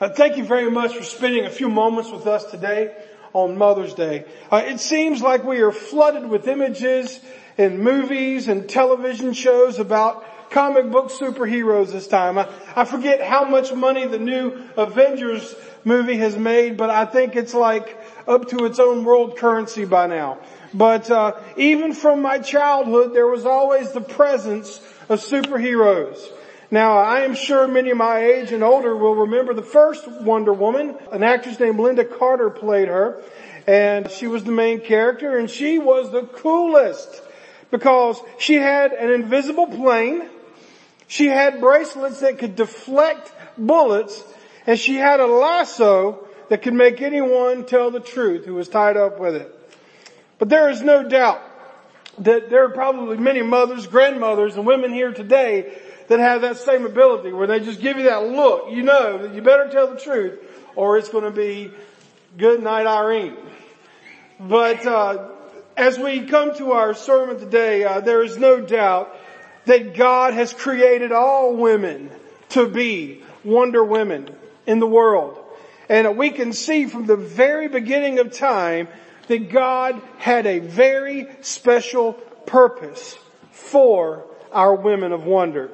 Uh, thank you very much for spending a few moments with us today on Mother's Day. Uh, it seems like we are flooded with images and movies and television shows about comic book superheroes this time. I, I forget how much money the new Avengers movie has made, but I think it's like up to its own world currency by now. But uh, even from my childhood, there was always the presence of superheroes. Now, I am sure many of my age and older will remember the first Wonder Woman. An actress named Lynda Carter played her, and she was the main character, and she was the coolest because she had an invisible plane, she had bracelets that could deflect bullets, and she had a lasso that could make anyone tell the truth who was tied up with it. But there is no doubt that there are probably many mothers, grandmothers, and women here today that have that same ability where they just give you that look. You know that you better tell the truth or it's going to be good night Irene. But, uh, as we come to our sermon today, uh, there is no doubt that God has created all women to be wonder women in the world. And we can see from the very beginning of time that God had a very special purpose for our women of wonder.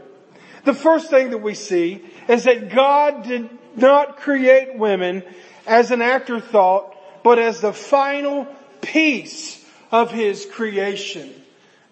The first thing that we see is that God did not create women as an afterthought, but as the final piece of His creation.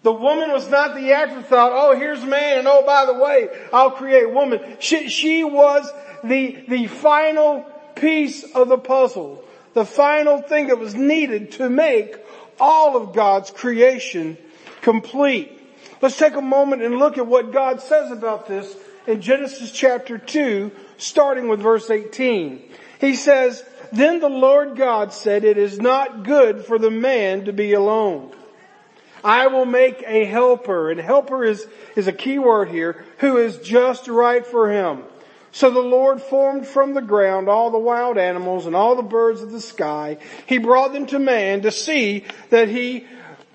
The woman was not the afterthought, oh here's man and oh by the way, I'll create woman. She, she was the, the final piece of the puzzle. The final thing that was needed to make all of God's creation complete. Let's take a moment and look at what God says about this in Genesis chapter 2, starting with verse 18. He says, Then the Lord God said, It is not good for the man to be alone. I will make a helper, and helper is, is a key word here, who is just right for him. So the Lord formed from the ground all the wild animals and all the birds of the sky. He brought them to man to see that he,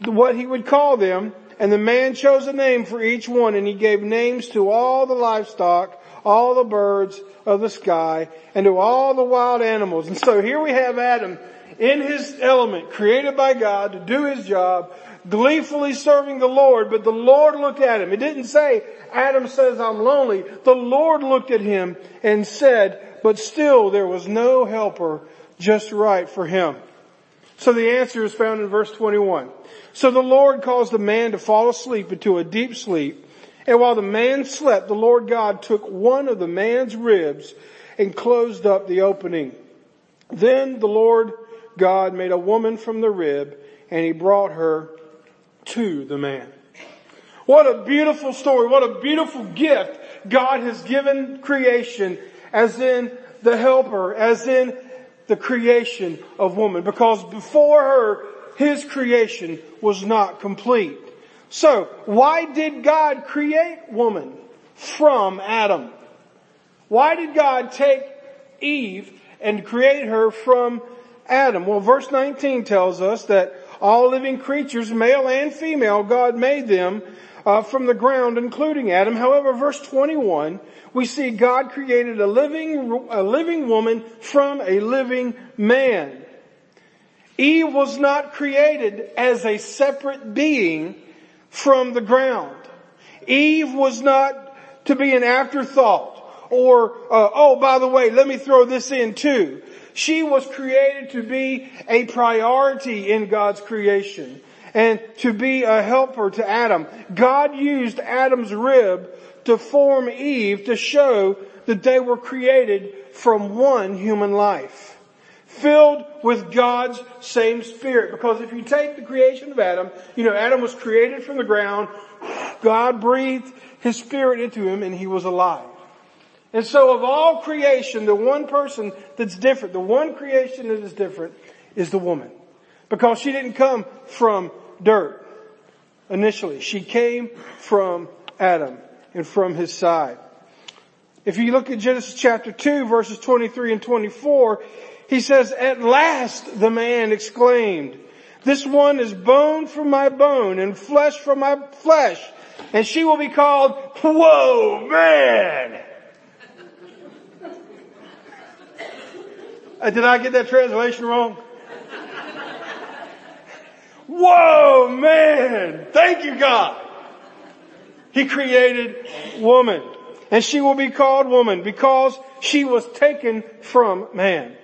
what he would call them, and the man chose a name for each one and he gave names to all the livestock, all the birds of the sky, and to all the wild animals. And so here we have Adam in his element, created by God to do his job, gleefully serving the Lord, but the Lord looked at him. It didn't say, Adam says I'm lonely. The Lord looked at him and said, but still there was no helper just right for him. So the answer is found in verse 21. So the Lord caused the man to fall asleep into a deep sleep. And while the man slept, the Lord God took one of the man's ribs and closed up the opening. Then the Lord God made a woman from the rib and he brought her to the man. What a beautiful story. What a beautiful gift God has given creation as in the helper, as in the creation of woman because before her, his creation was not complete. So why did God create woman from Adam? Why did God take Eve and create her from Adam? Well, verse 19 tells us that all living creatures, male and female, God made them uh, from the ground, including Adam. However, verse 21, we see God created a living, a living woman from a living man. Eve was not created as a separate being from the ground. Eve was not to be an afterthought or, uh, oh, by the way, let me throw this in too. She was created to be a priority in God's creation and to be a helper to Adam. God used Adam's rib to form Eve to show that they were created from one human life. Filled with God's same spirit. Because if you take the creation of Adam, you know, Adam was created from the ground. God breathed his spirit into him and he was alive. And so of all creation, the one person that's different, the one creation that is different is the woman. Because she didn't come from dirt initially. She came from Adam and from his side. If you look at Genesis chapter 2 verses 23 and 24, he says, at last the man exclaimed, this one is bone from my bone and flesh from my flesh. And she will be called, whoa man! Uh, did I get that translation wrong? Whoa, man. Thank you, God. He created woman. And she will be called woman because she was taken from man.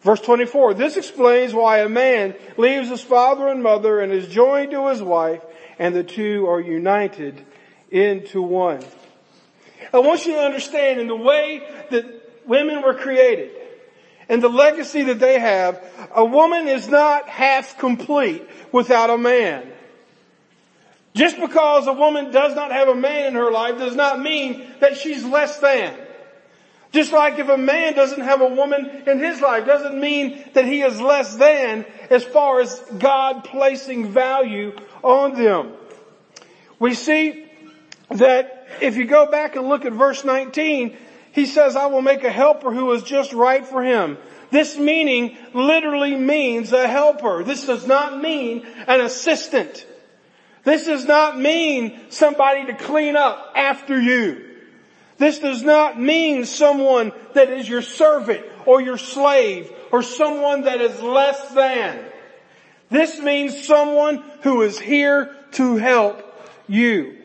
Verse 24, this explains why a man leaves his father and mother and is joined to his wife and the two are united into one. I want you to understand in the way that women were created and the legacy that they have, a woman is not half complete without a man. Just because a woman does not have a man in her life does not mean that she's less than. Just like if a man doesn't have a woman in his life doesn't mean that he is less than as far as God placing value on them. We see that if you go back and look at verse 19, he says, I will make a helper who is just right for him. This meaning literally means a helper. This does not mean an assistant. This does not mean somebody to clean up after you. This does not mean someone that is your servant or your slave or someone that is less than. This means someone who is here to help you.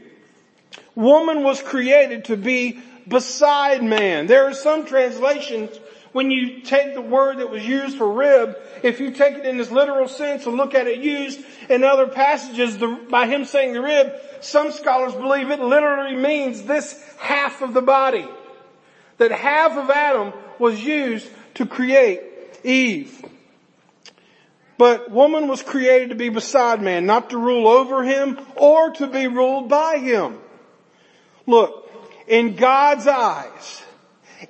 Woman was created to be beside man. There are some translations when you take the word that was used for rib, if you take it in its literal sense and look at it used in other passages the, by him saying the rib, some scholars believe it literally means this half of the body. That half of Adam was used to create Eve. But woman was created to be beside man, not to rule over him or to be ruled by him. Look, in God's eyes,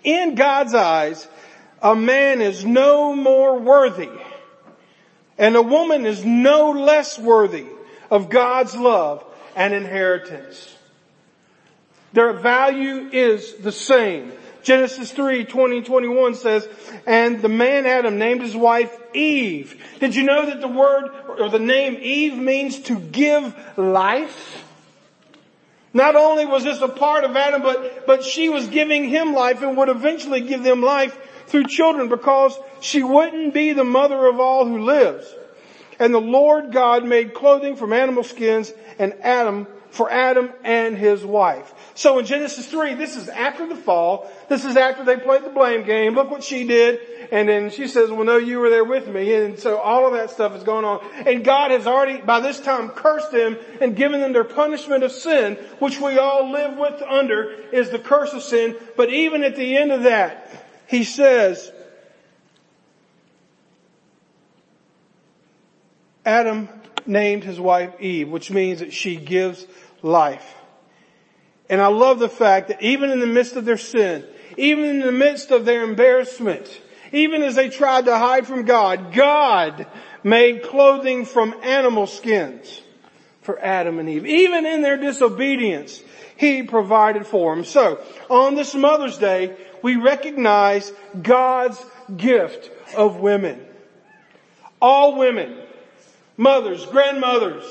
in God's eyes, a man is no more worthy and a woman is no less worthy of God's love and inheritance. Their value is the same. Genesis 3, 20, 21 says, and the man Adam named his wife Eve. Did you know that the word or the name Eve means to give life? Not only was this a part of Adam, but, but she was giving him life and would eventually give them life through children because she wouldn't be the mother of all who lives. And the Lord God made clothing from animal skins and Adam for Adam and his wife. So in Genesis 3, this is after the fall. This is after they played the blame game. Look what she did. And then she says, well no, you were there with me. And so all of that stuff is going on. And God has already, by this time, cursed them and given them their punishment of sin, which we all live with under, is the curse of sin. But even at the end of that, he says, Adam named his wife Eve, which means that she gives life. And I love the fact that even in the midst of their sin, even in the midst of their embarrassment, even as they tried to hide from God, God made clothing from animal skins for Adam and Eve. Even in their disobedience, He provided for them. So, on this Mother's Day, we recognize God's gift of women. All women, mothers, grandmothers,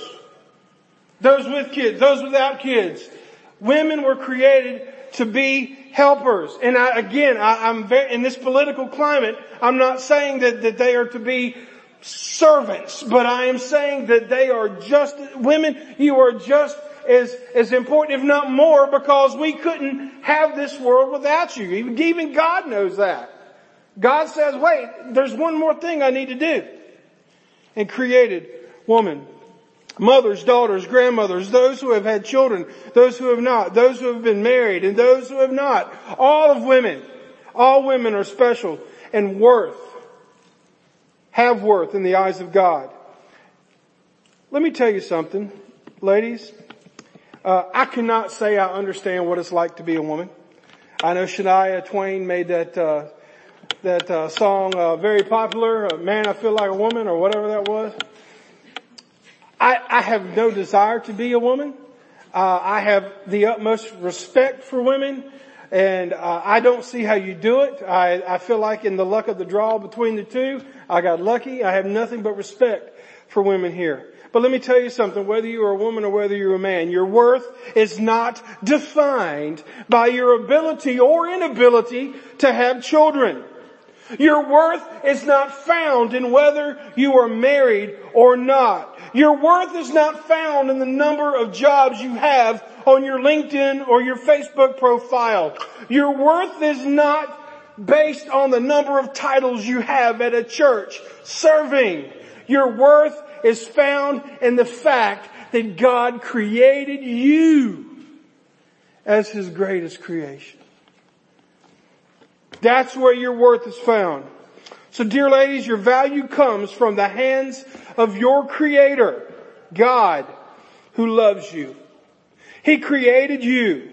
those with kids, those without kids, women were created to be helpers. And I, again, I, am very, in this political climate, I'm not saying that, that they are to be servants, but I am saying that they are just, women, you are just as, as important, if not more, because we couldn't have this world without you. Even, even God knows that. God says, wait, there's one more thing I need to do. And created woman. Mothers, daughters, grandmothers, those who have had children, those who have not, those who have been married, and those who have not. All of women, all women are special and worth, have worth in the eyes of God. Let me tell you something, ladies. Uh, I cannot say I understand what it's like to be a woman. I know Shania Twain made that uh, that uh, song uh, very popular. Uh, Man, I feel like a woman, or whatever that was. I, I have no desire to be a woman. Uh, I have the utmost respect for women, and I don't see how you do it. I, I feel like in the luck of the draw between the two, I got lucky. I have nothing but respect for women here. But let me tell you something, whether you are a woman or whether you're a man, your worth is not defined by your ability or inability to have children. Your worth is not found in whether you are married or not. Your worth is not found in the number of jobs you have on your LinkedIn or your Facebook profile. Your worth is not based on the number of titles you have at a church serving. Your worth is found in the fact that God created you as His greatest creation. That's where your worth is found. So dear ladies, your value comes from the hands of your creator, God, who loves you. He created you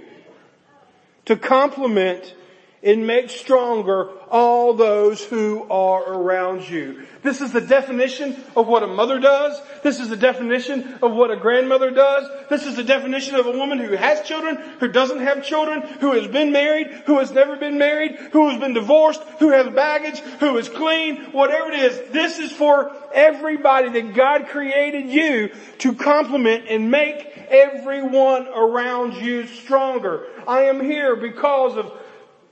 to complement and make stronger all those who are around you. This is the definition of what a mother does. This is the definition of what a grandmother does. This is the definition of a woman who has children, who doesn't have children, who has been married, who has never been married, who has been divorced, who has baggage, who is clean, whatever it is. This is for everybody that God created you to complement and make everyone around you stronger. I am here because of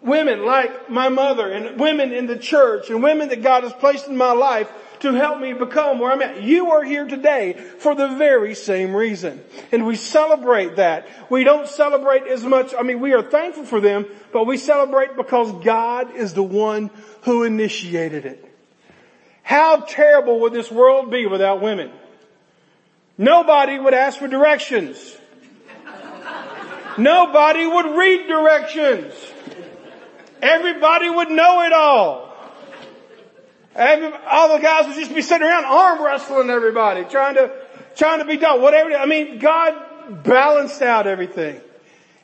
women like my mother and women in the church and women that God has placed in my life to help me become where I'm at. You are here today for the very same reason. And we celebrate that. We don't celebrate as much, I mean, we are thankful for them, but we celebrate because God is the one who initiated it. How terrible would this world be without women? Nobody would ask for directions. Nobody would read directions. Everybody would know it all. All the guys would just be sitting around arm wrestling everybody, trying to, trying to be done. Whatever. I mean, God balanced out everything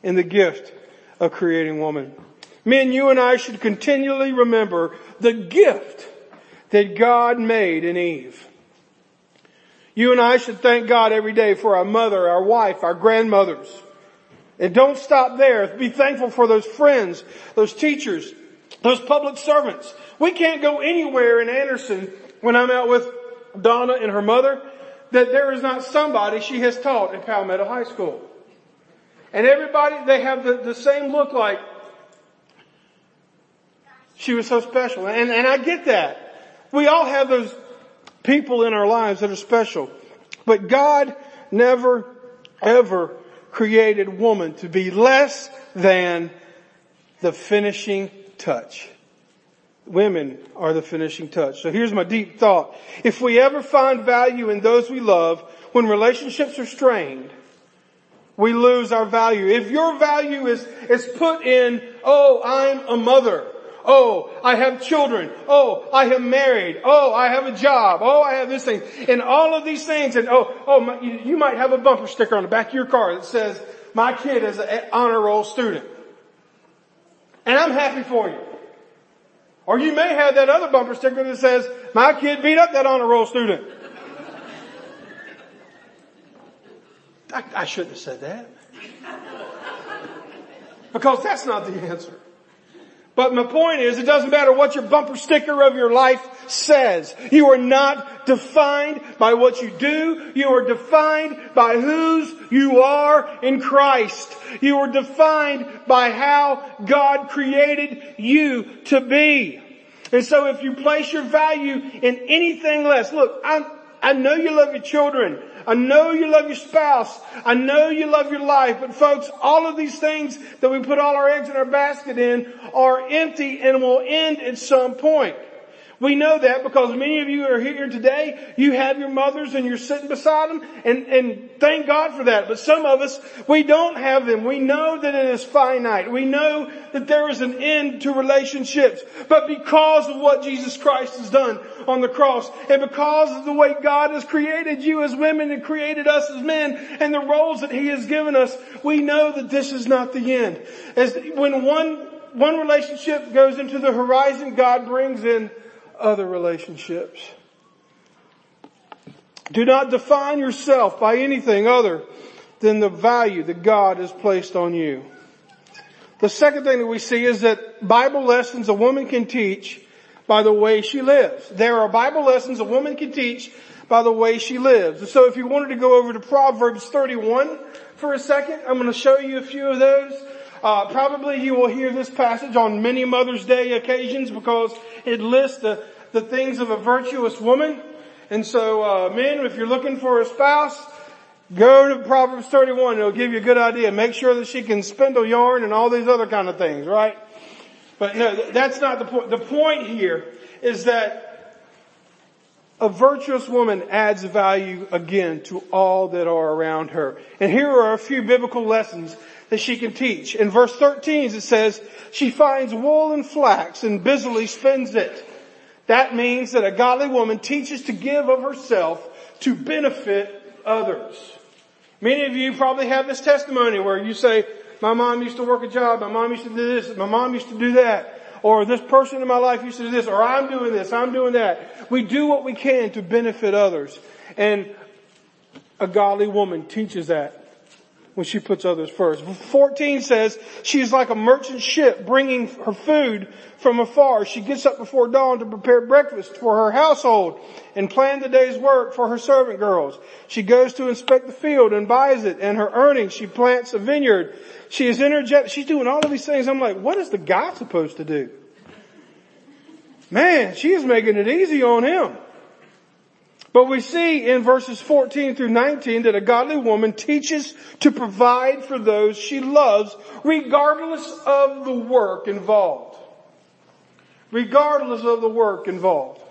in the gift of creating woman. Men, you and I should continually remember the gift that God made in Eve. You and I should thank God every day for our mother, our wife, our grandmothers. And don't stop there. Be thankful for those friends, those teachers, those public servants. We can't go anywhere in Anderson when I'm out with Donna and her mother that there is not somebody she has taught in Palmetto High School. And everybody, they have the, the same look like she was so special. And, and I get that. We all have those people in our lives that are special. But God never, ever created woman to be less than the finishing touch. Women are the finishing touch. So here's my deep thought. If we ever find value in those we love, when relationships are strained, we lose our value. If your value is, is put in, oh, I'm a mother. Oh, I have children. Oh, I am married. Oh, I have a job. Oh, I have this thing. And all of these things. And oh, oh, my, you might have a bumper sticker on the back of your car that says, my kid is an honor roll student. And I'm happy for you. Or you may have that other bumper sticker that says, my kid beat up that honor roll student. I, I shouldn't have said that. Because that's not the answer. But my point is, it doesn't matter what your bumper sticker of your life says. You are not defined by what you do. You are defined by whose you are in Christ. You are defined by how God created you to be. And so if you place your value in anything less, look, I'm, I know you love your children. I know you love your spouse. I know you love your life. But folks, all of these things that we put all our eggs in our basket in are empty and will end at some point. We know that because many of you are here today, you have your mothers and you're sitting beside them and, and thank God for that. But some of us, we don't have them. We know that it is finite. We know that there is an end to relationships. But because of what Jesus Christ has done on the cross and because of the way God has created you as women and created us as men and the roles that He has given us, we know that this is not the end. As when one one relationship goes into the horizon, God brings in other relationships. Do not define yourself by anything other than the value that God has placed on you. The second thing that we see is that Bible lessons a woman can teach by the way she lives. There are Bible lessons a woman can teach by the way she lives. And so if you wanted to go over to Proverbs 31 for a second, I'm going to show you a few of those. Uh, probably you will hear this passage on many Mother's Day occasions because it lists the, the things of a virtuous woman. And so, uh, men, if you're looking for a spouse, go to Proverbs 31. It'll give you a good idea. Make sure that she can spindle yarn and all these other kind of things, right? But no, that's not the point. The point here is that a virtuous woman adds value again to all that are around her. And here are a few biblical lessons that she can teach. In verse 13 it says, she finds wool and flax and busily spins it. That means that a godly woman teaches to give of herself to benefit others. Many of you probably have this testimony where you say, my mom used to work a job, my mom used to do this, my mom used to do that, or this person in my life used to do this, or I'm doing this, I'm doing that. We do what we can to benefit others. And a godly woman teaches that when she puts others first. 14 says she's like a merchant ship bringing her food from afar. She gets up before dawn to prepare breakfast for her household and plan the day's work for her servant girls. She goes to inspect the field and buys it and her earnings. She plants a vineyard. She is energetic. She's doing all of these things. I'm like, what is the guy supposed to do? Man, she is making it easy on him. But we see in verses 14 through 19 that a godly woman teaches to provide for those she loves regardless of the work involved. Regardless of the work involved.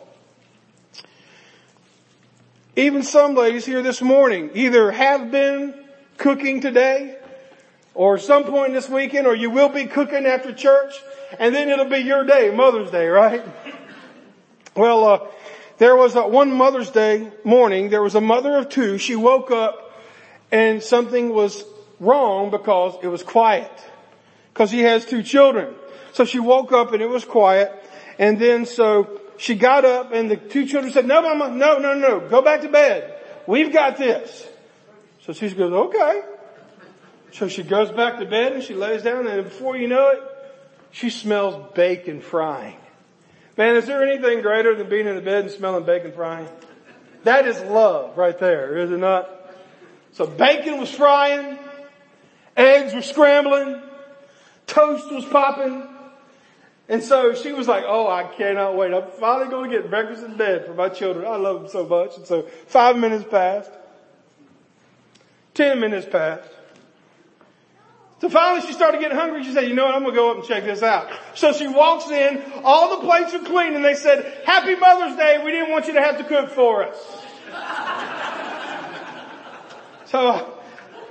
Even some ladies here this morning either have been cooking today or some point this weekend or you will be cooking after church and then it'll be your day, Mother's Day, right? Well, uh, there was a, one Mother's Day morning, there was a mother of two. She woke up and something was wrong because it was quiet. Cause she has two children. So she woke up and it was quiet. And then so she got up and the two children said, no mama, no, no, no, go back to bed. We've got this. So she goes, okay. So she goes back to bed and she lays down and before you know it, she smells bacon frying. Man, is there anything greater than being in the bed and smelling bacon frying? That is love right there, is it not? So bacon was frying, eggs were scrambling, toast was popping, and so she was like, oh, I cannot wait. I'm finally going to get breakfast in bed for my children. I love them so much. And so five minutes passed. Ten minutes passed. So finally she started getting hungry. She said, you know what? I'm going to go up and check this out. So she walks in. All the plates are clean and they said, happy Mother's Day. We didn't want you to have to cook for us. so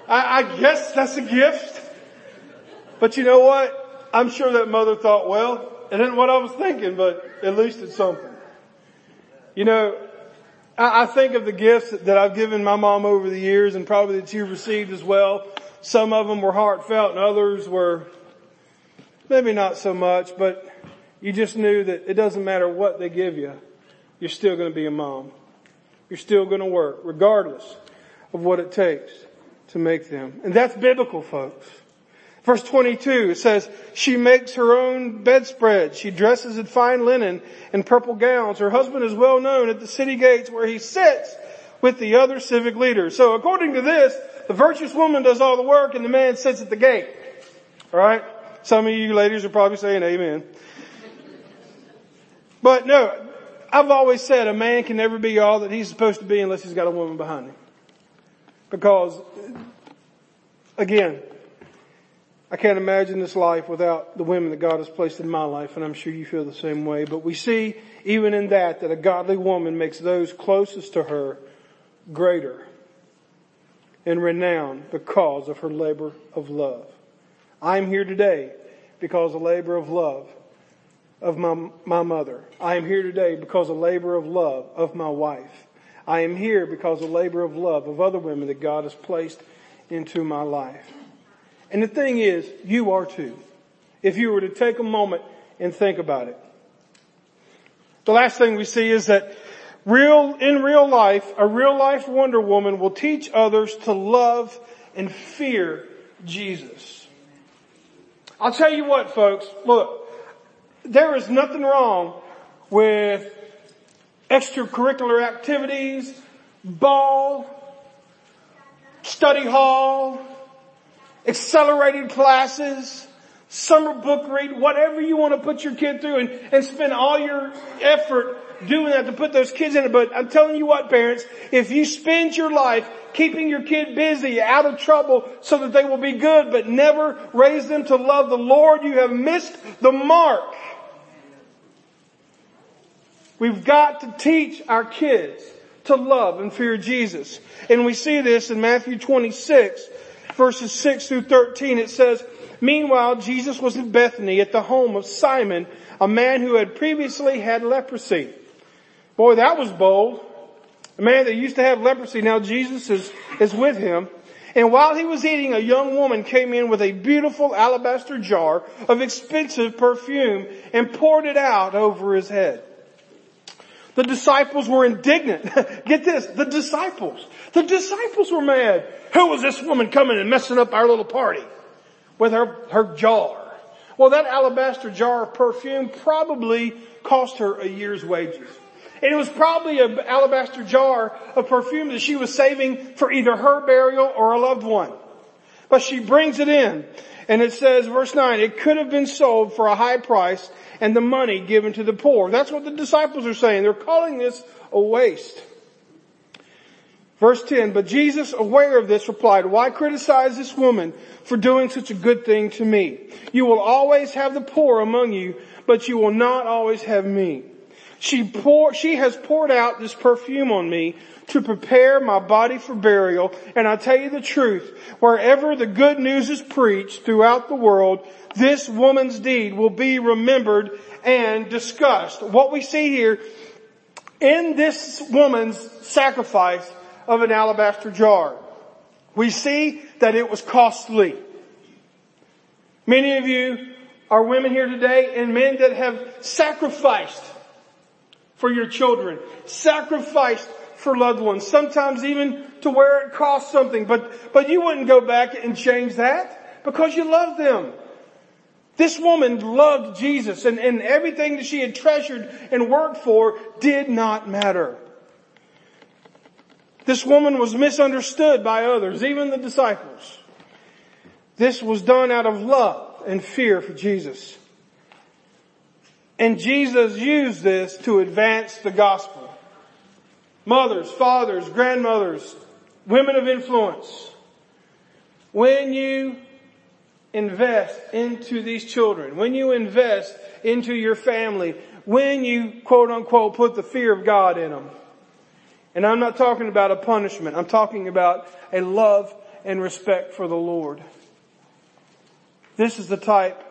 I, I guess that's a gift. But you know what? I'm sure that mother thought, well, it isn't what I was thinking, but at least it's something. You know, I, I think of the gifts that I've given my mom over the years and probably that you've received as well. Some of them were heartfelt and others were maybe not so much, but you just knew that it doesn't matter what they give you. You're still going to be a mom. You're still going to work regardless of what it takes to make them. And that's biblical folks. Verse 22, it says, she makes her own bedspread. She dresses in fine linen and purple gowns. Her husband is well known at the city gates where he sits with the other civic leaders. So according to this, the virtuous woman does all the work and the man sits at the gate. Alright? Some of you ladies are probably saying amen. But no, I've always said a man can never be all that he's supposed to be unless he's got a woman behind him. Because, again, I can't imagine this life without the women that God has placed in my life, and I'm sure you feel the same way. But we see, even in that, that a godly woman makes those closest to her greater and renown because of her labor of love. I'm here today because of labor of love of my, my mother. I am here today because of labor of love of my wife. I am here because of labor of love of other women that God has placed into my life. And the thing is, you are too. If you were to take a moment and think about it. The last thing we see is that real, in real life, a real life Wonder Woman will teach others to love and fear Jesus. I'll tell you what folks, look, there is nothing wrong with extracurricular activities, ball, study hall, accelerated classes, summer book read, whatever you want to put your kid through and, and spend all your effort doing that to put those kids in it. But I'm telling you what, parents, if you spend your life keeping your kid busy, out of trouble, so that they will be good, but never raise them to love the Lord, you have missed the mark. We've got to teach our kids to love and fear Jesus. And we see this in Matthew 26 verses 6 through 13. It says, Meanwhile, Jesus was in Bethany at the home of Simon, a man who had previously had leprosy. Boy, that was bold. A man that used to have leprosy, now Jesus is, is with him. And while he was eating, a young woman came in with a beautiful alabaster jar of expensive perfume and poured it out over his head. The disciples were indignant. Get this, the disciples. The disciples were mad. Who was this woman coming and messing up our little party? With her, her jar. Well, that alabaster jar of perfume probably cost her a year's wages. And it was probably an alabaster jar of perfume that she was saving for either her burial or a loved one. But she brings it in. And it says, verse 9, it could have been sold for a high price and the money given to the poor. That's what the disciples are saying. They're calling this a waste. Verse 10, but Jesus, aware of this, replied, why criticize this woman for doing such a good thing to me? You will always have the poor among you, but you will not always have me. She pour, she has poured out this perfume on me to prepare my body for burial. And I tell you the truth, wherever the good news is preached throughout the world, this woman's deed will be remembered and discussed. What we see here in this woman's sacrifice of an alabaster jar. We see that it was costly. Many of you are women here today and men that have sacrificed for your children, sacrificed for loved ones, sometimes even to where it costs something, but, but you wouldn't go back and change that because you love them. This woman loved Jesus and, and everything that she had treasured and worked for did not matter. This woman was misunderstood by others, even the disciples. This was done out of love and fear for Jesus. And Jesus used this to advance the gospel. Mothers, fathers, grandmothers, women of influence. When you invest into these children, when you invest into your family, when you quote unquote put the fear of God in them, and I'm not talking about a punishment. I'm talking about a love and respect for the Lord. This is the type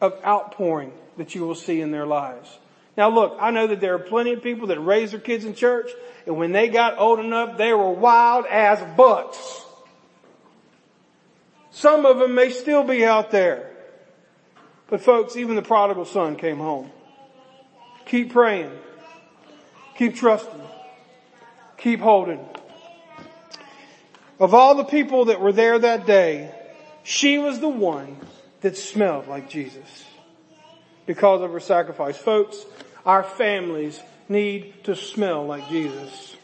of outpouring that you will see in their lives. Now look, I know that there are plenty of people that raise their kids in church and when they got old enough, they were wild as bucks. Some of them may still be out there. But folks, even the prodigal son came home. Keep praying. Keep trusting. Keep holding. Of all the people that were there that day, she was the one that smelled like Jesus because of her sacrifice. Folks, our families need to smell like Jesus.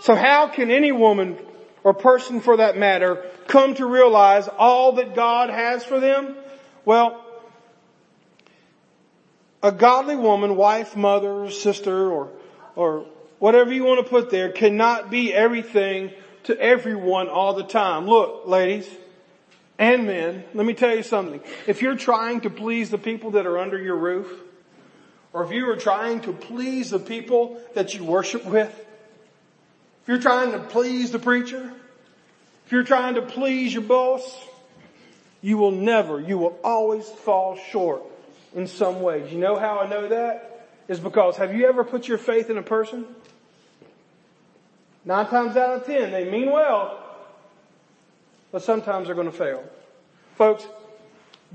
So how can any woman or person for that matter come to realize all that God has for them? Well, a godly woman, wife, mother, sister, or, or whatever you want to put there cannot be everything to everyone all the time. Look, ladies and men, let me tell you something. If you're trying to please the people that are under your roof, or if you are trying to please the people that you worship with, if you're trying to please the preacher, if you're trying to please your boss, you will never, you will always fall short in some ways. You know how I know that? Is because have you ever put your faith in a person? Nine times out of ten, they mean well, but sometimes they're going to fail. Folks,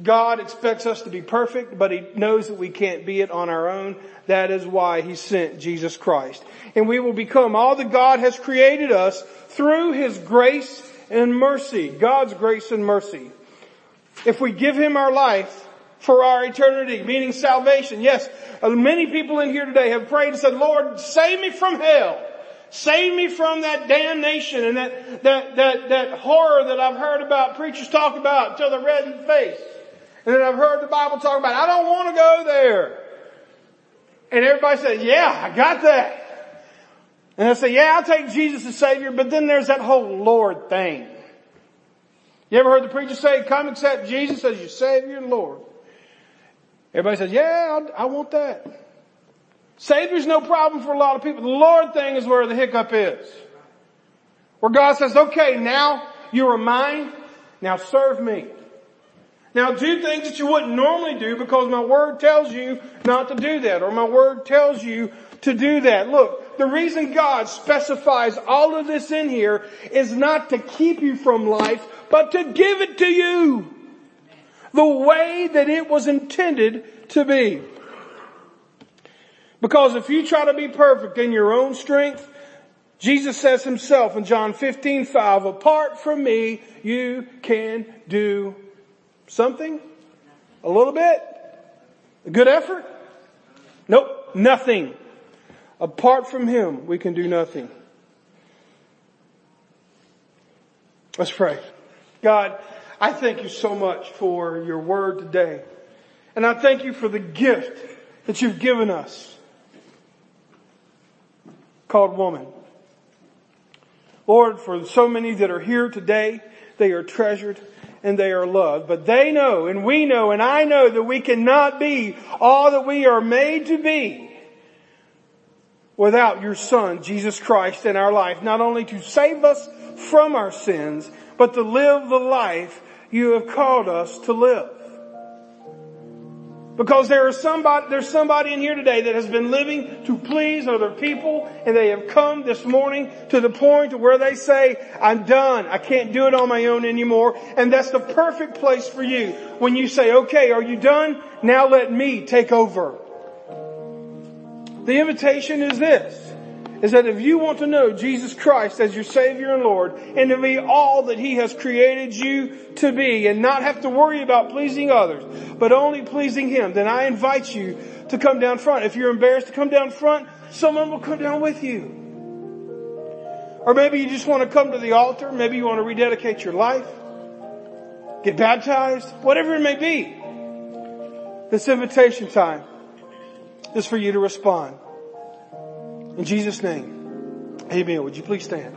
God expects us to be perfect, but He knows that we can't be it on our own. That is why He sent Jesus Christ. And we will become all that God has created us through His grace and mercy. God's grace and mercy. If we give Him our life, for our eternity, meaning salvation. Yes, uh, many people in here today have prayed and said, Lord, save me from hell. Save me from that damnation and that, that, that, that horror that I've heard about preachers talk about until they're red in the face. And then I've heard the Bible talk about, I don't want to go there. And everybody says, yeah, I got that. And I say, yeah, I'll take Jesus as Savior, but then there's that whole Lord thing. You ever heard the preacher say, come accept Jesus as your Savior and Lord? Everybody says, yeah, I, I want that. Savior's no problem for a lot of people. The Lord thing is where the hiccup is. Where God says, okay, now you are mine. Now serve me. Now do things that you wouldn't normally do because my word tells you not to do that or my word tells you to do that. Look, the reason God specifies all of this in here is not to keep you from life, but to give it to you. The way that it was intended to be. Because if you try to be perfect in your own strength, Jesus says himself in John 15, 5, apart from me, you can do something? A little bit? A good effort? Nope, nothing. Apart from him, we can do nothing. Let's pray. God, I thank you so much for your word today. And I thank you for the gift that you've given us called woman. Lord, for so many that are here today, they are treasured and they are loved. But they know and we know and I know that we cannot be all that we are made to be without your son, Jesus Christ in our life, not only to save us from our sins, but to live the life you have called us to live. Because there is somebody, there's somebody in here today that has been living to please other people and they have come this morning to the point where they say, I'm done. I can't do it on my own anymore. And that's the perfect place for you. When you say, okay, are you done? Now let me take over. The invitation is this is that if you want to know Jesus Christ as your Savior and Lord and to be all that He has created you to be and not have to worry about pleasing others, but only pleasing Him, then I invite you to come down front. If you're embarrassed to come down front, someone will come down with you. Or maybe you just want to come to the altar. Maybe you want to rededicate your life. Get baptized. Whatever it may be. This invitation time is for you to respond. In Jesus' name, amen. Would you please stand?